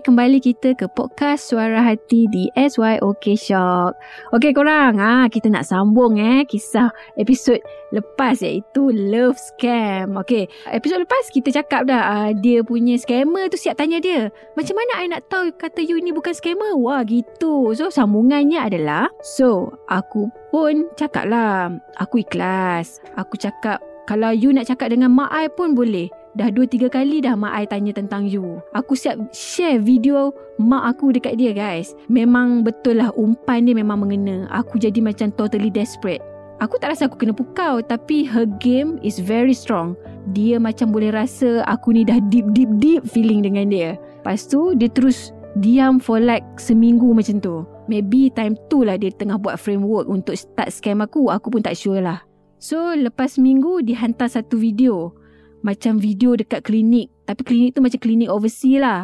Kembali kita ke podcast Suara Hati di SYOK Shock. Okey korang, ah kita nak sambung eh kisah episod lepas iaitu Love Scam. Okey, episod lepas kita cakap dah uh, dia punya scammer tu siap tanya dia. Macam mana I nak tahu kata you ni bukan scammer? Wah, gitu. So, sambungannya adalah so, aku pun cakap lah. Aku ikhlas. Aku cakap kalau you nak cakap dengan mak I pun boleh. Dah dua tiga kali dah mak I tanya tentang you. Aku siap share video mak aku dekat dia guys. Memang betul lah umpan dia memang mengena. Aku jadi macam totally desperate. Aku tak rasa aku kena pukau tapi her game is very strong. Dia macam boleh rasa aku ni dah deep deep deep feeling dengan dia. Lepas tu dia terus diam for like seminggu macam tu. Maybe time tu lah dia tengah buat framework untuk start scam aku. Aku pun tak sure lah. So lepas minggu dia hantar satu video macam video dekat klinik. Tapi klinik tu macam klinik overseas lah.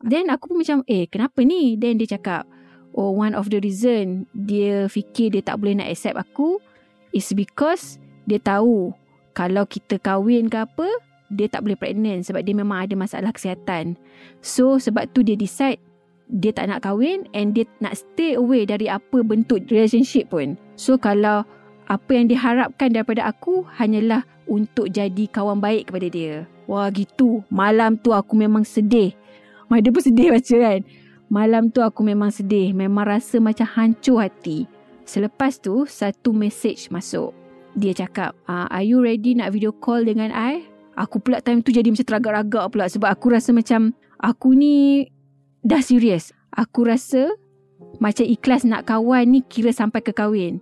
Then aku pun macam eh kenapa ni? Then dia cakap oh one of the reason dia fikir dia tak boleh nak accept aku is because dia tahu kalau kita kahwin ke apa dia tak boleh pregnant sebab dia memang ada masalah kesihatan. So sebab tu dia decide dia tak nak kahwin and dia nak stay away dari apa bentuk relationship pun. So kalau apa yang diharapkan daripada aku hanyalah untuk jadi kawan baik kepada dia. Wah gitu. Malam tu aku memang sedih. Mak dia pun sedih baca kan. Malam tu aku memang sedih. Memang rasa macam hancur hati. Selepas tu satu message masuk. Dia cakap, ah, are you ready nak video call dengan I? Aku pula time tu jadi macam teragak-ragak pula. Sebab aku rasa macam aku ni dah serius. Aku rasa macam ikhlas nak kawan ni kira sampai ke kahwin.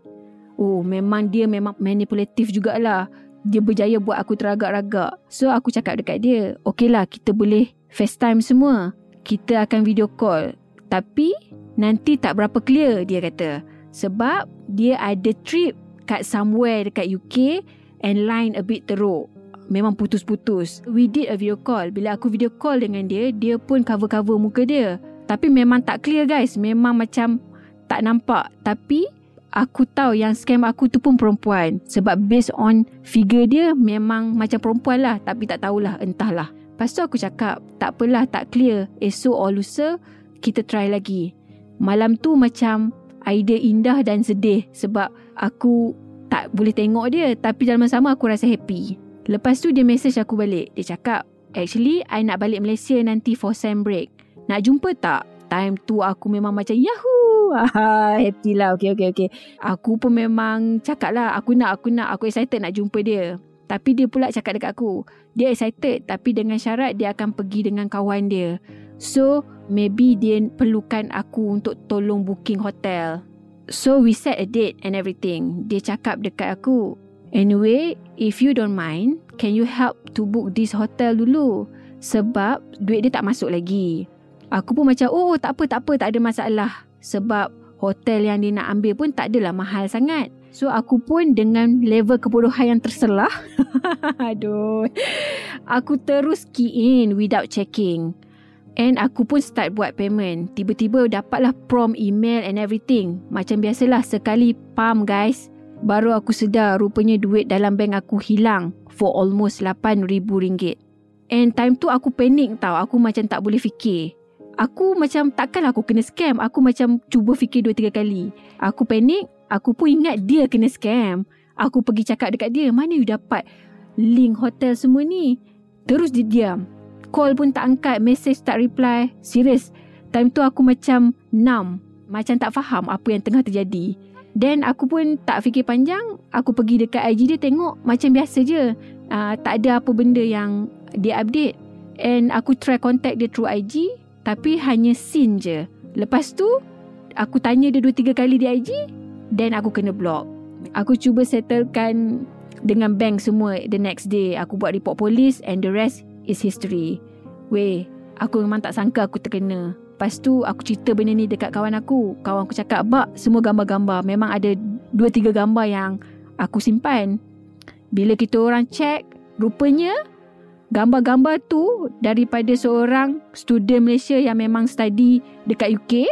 Oh memang dia memang manipulatif jugalah. Dia berjaya buat aku teragak-ragak. So aku cakap dekat dia. Okay lah kita boleh FaceTime semua. Kita akan video call. Tapi nanti tak berapa clear dia kata. Sebab dia ada trip kat somewhere dekat UK and line a bit teruk. Memang putus-putus. We did a video call. Bila aku video call dengan dia, dia pun cover-cover muka dia. Tapi memang tak clear guys. Memang macam tak nampak. Tapi aku tahu yang scam aku tu pun perempuan. Sebab based on figure dia memang macam perempuan lah. Tapi tak tahulah entahlah. Lepas tu aku cakap tak apalah tak clear. Esok or lusa kita try lagi. Malam tu macam idea indah dan sedih. Sebab aku tak boleh tengok dia. Tapi dalam masa sama aku rasa happy. Lepas tu dia message aku balik. Dia cakap actually I nak balik Malaysia nanti for sem break. Nak jumpa tak? Time tu aku memang macam yahoo. Happy lah. Okay, okay, okay. Aku pun memang cakap lah. Aku nak, aku nak. Aku excited nak jumpa dia. Tapi dia pula cakap dekat aku. Dia excited tapi dengan syarat dia akan pergi dengan kawan dia. So, maybe dia perlukan aku untuk tolong booking hotel. So, we set a date and everything. Dia cakap dekat aku. Anyway, if you don't mind, can you help to book this hotel dulu? Sebab duit dia tak masuk lagi. Aku pun macam oh tak apa tak apa tak ada masalah sebab hotel yang dia nak ambil pun tak adalah mahal sangat. So aku pun dengan level kebodohan yang terselah. Aduh. Aku terus key in without checking. And aku pun start buat payment. Tiba-tiba dapatlah prompt email and everything. Macam biasalah sekali pam guys. Baru aku sedar rupanya duit dalam bank aku hilang for almost RM8,000. And time tu aku panik tau. Aku macam tak boleh fikir. Aku macam takkanlah aku kena scam. Aku macam cuba fikir dua tiga kali. Aku panik. Aku pun ingat dia kena scam. Aku pergi cakap dekat dia. Mana you dapat link hotel semua ni? Terus dia diam. Call pun tak angkat. Message tak reply. Serius. Time tu aku macam numb. Macam tak faham apa yang tengah terjadi. Then aku pun tak fikir panjang. Aku pergi dekat IG dia tengok macam biasa je. Uh, tak ada apa benda yang dia update. And aku try contact dia through IG. Tapi hanya scene je. Lepas tu, aku tanya dia dua tiga kali di IG. Then aku kena block. Aku cuba settlekan dengan bank semua the next day. Aku buat report polis and the rest is history. Weh, aku memang tak sangka aku terkena. Lepas tu aku cerita benda ni dekat kawan aku. Kawan aku cakap, Bak, semua gambar-gambar. Memang ada dua tiga gambar yang aku simpan. Bila kita orang check, rupanya gambar-gambar tu daripada seorang student Malaysia yang memang study dekat UK.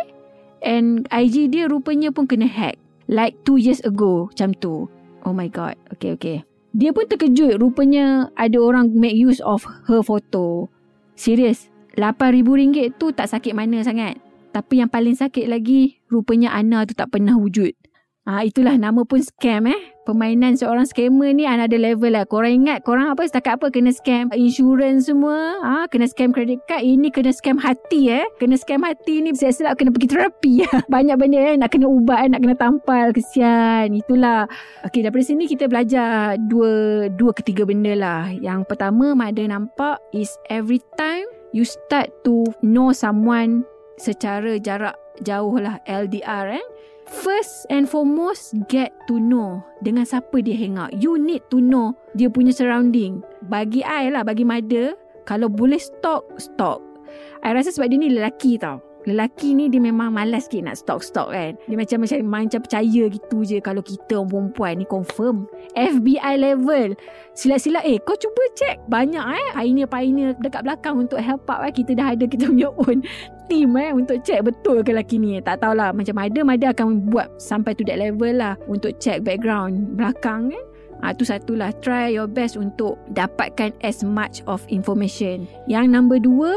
And IG dia rupanya pun kena hack. Like two years ago, macam tu. Oh my god. Okay, okay. Dia pun terkejut. Rupanya ada orang make use of her photo. Serius. RM8,000 tu tak sakit mana sangat. Tapi yang paling sakit lagi, rupanya Ana tu tak pernah wujud. Ah itulah nama pun scam eh. Permainan seorang scammer ni ada level lah. Korang ingat korang apa setakat apa kena scam insurans semua. Ah kena scam credit card. Ini kena scam hati eh. Kena scam hati ni siap-siap kena pergi terapi. Banyak benda eh. Nak kena ubat, eh. nak kena tampal. Kesian. Itulah. Okey daripada sini kita belajar dua dua ketiga benda lah. Yang pertama Mada nampak is every time you start to know someone secara jarak jauh lah LDR eh. First and foremost, get to know dengan siapa dia hang out. You need to know dia punya surrounding. Bagi I lah, bagi mother, kalau boleh stalk, stalk. I rasa sebab dia ni lelaki tau. Lelaki ni dia memang malas sikit nak stalk-stalk kan. Dia macam macam macam percaya gitu je kalau kita orang perempuan ni confirm. FBI level. Sila-sila eh kau cuba check banyak eh pioneer-pioneer dekat belakang untuk help out eh. Kita dah ada kita punya own team eh untuk check betul ke lelaki ni. Tak tahulah macam ada ada akan buat sampai to that level lah untuk check background belakang eh. Ha, tu satulah Try your best untuk Dapatkan as much of information Yang number dua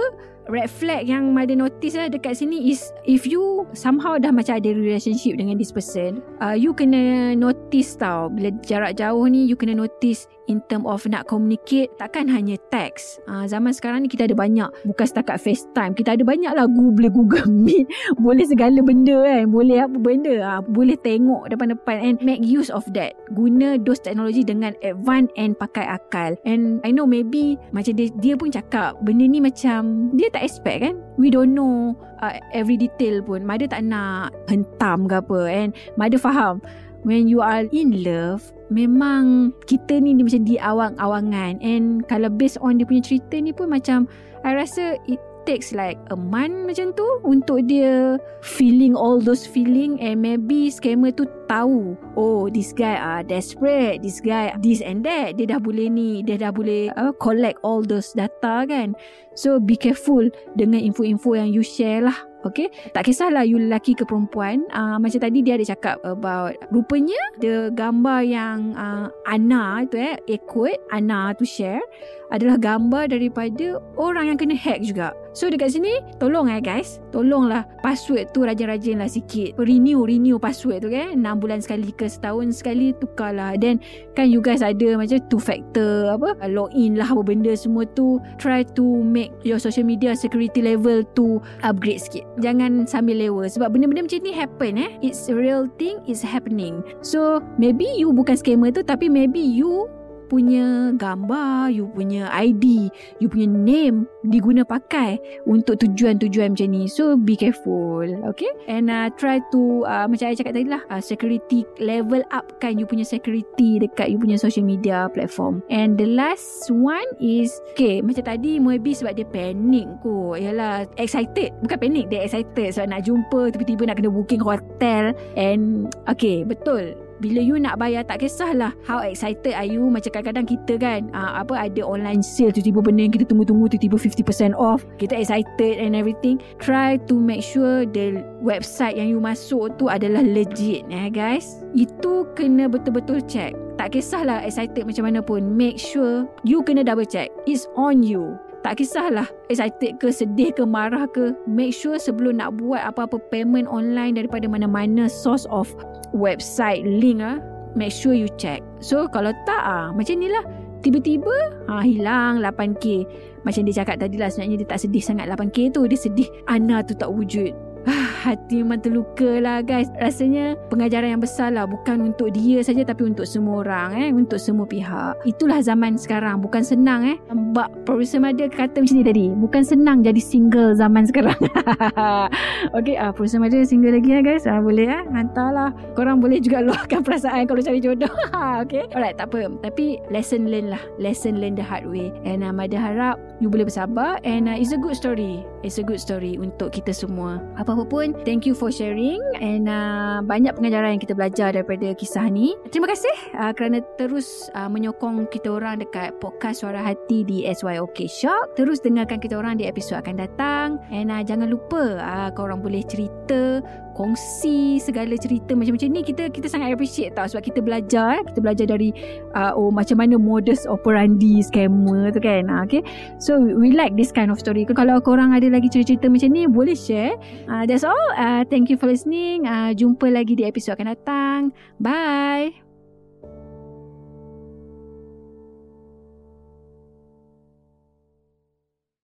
red flag yang Mada notice lah dekat sini is if you somehow dah macam ada relationship dengan this person, uh, you kena notice tau. Bila jarak jauh ni, you kena notice in term of nak communicate, takkan hanya text. Uh, zaman sekarang ni kita ada banyak, bukan setakat FaceTime. Kita ada banyak lah boleh Google Meet, boleh segala benda kan, boleh apa benda, uh, boleh tengok depan-depan and make use of that. Guna those teknologi dengan advance and pakai akal. And I know maybe macam dia, dia pun cakap, benda ni macam, dia tak expect kan? We don't know uh, every detail pun. Mother tak nak hentam ke apa and mother faham. When you are in love memang kita ni dia macam di awang-awangan and kalau based on dia punya cerita ni pun macam I rasa it takes like a month macam tu untuk dia feeling all those feeling and maybe scammer tu tahu oh this guy are desperate this guy this and that dia dah boleh ni dia dah boleh uh, collect all those data kan. So be careful dengan info-info yang you share lah Okay? Tak kisahlah you lelaki ke perempuan uh, Macam tadi dia ada cakap about Rupanya The gambar yang uh, Ana tu eh Ikut Ana tu share Adalah gambar daripada Orang yang kena hack juga So dekat sini Tolong eh guys. Tolonglah Password tu rajin-rajin lah sikit. Renew Renew password tu kan? 6 bulan sekali ke Setahun sekali Tukarlah. Then Kan you guys ada Macam two factor Apa Login lah apa benda semua tu. Try to make Your social media security level Tu upgrade sikit. Jangan sambil lewa. Sebab benda-benda macam ni happen eh. It's a real thing it's happening. So maybe you bukan scammer tu tapi maybe you punya gambar, you punya ID, you punya name diguna pakai untuk tujuan-tujuan macam ni. So be careful, okay? And uh, try to uh, macam saya cakap tadi lah, uh, security level up kan you punya security dekat you punya social media platform. And the last one is, okay, macam tadi maybe sebab dia panic kot. Yalah, excited. Bukan panic, dia excited sebab nak jumpa, tiba-tiba nak kena booking hotel. And, okay, betul bila you nak bayar tak kisahlah how excited are you. Macam kadang-kadang kita kan uh, apa ada online sale tiba-tiba benda yang kita tunggu-tunggu tiba-tiba 50% off. Kita excited and everything. Try to make sure the website yang you masuk tu adalah legit eh guys. Itu kena betul-betul check. Tak kisahlah excited macam mana pun. Make sure you kena double check. It's on you. Tak kisahlah excited ke sedih ke marah ke. Make sure sebelum nak buat apa-apa payment online daripada mana-mana source of website link ah make sure you check. So kalau tak ah macam ni lah. Tiba-tiba ah hilang 8k macam dia cakap tadi lah sebenarnya dia tak sedih sangat 8k tu. Dia sedih. Ana tu tak wujud hati memang terluka lah guys. Rasanya pengajaran yang besar lah. Bukan untuk dia saja tapi untuk semua orang eh. Untuk semua pihak. Itulah zaman sekarang. Bukan senang eh. Mbak producer Mada kata macam ni tadi. Bukan senang jadi single zaman sekarang. okay, uh, producer Mada single lagi ya guys. Uh, boleh eh. Hantarlah. Korang boleh juga luahkan perasaan kalau cari jodoh. okay. Alright, tak apa. Tapi lesson learn lah. Lesson learn the hard way. And uh, Mada harap you boleh bersabar. And uh, it's a good story. It's a good story untuk kita semua. Apa-apa pun, thank you for sharing. And uh, banyak pengajaran yang kita belajar daripada kisah ni. Terima kasih uh, kerana terus uh, menyokong kita orang dekat podcast Suara Hati di SYOK Shock. Terus dengarkan kita orang di episod akan datang. And uh, jangan lupa uh, korang boleh cerita kongsi segala cerita macam-macam ni kita kita sangat appreciate tau sebab kita belajar eh. kita belajar dari uh, oh macam mana modus operandi scammer tu kan. Uh, okay. So we like this kind of story. Kalau korang ada lagi cerita-cerita macam ni boleh share. Uh, that's all. Uh, thank you for listening. Uh, jumpa lagi di episod akan datang. Bye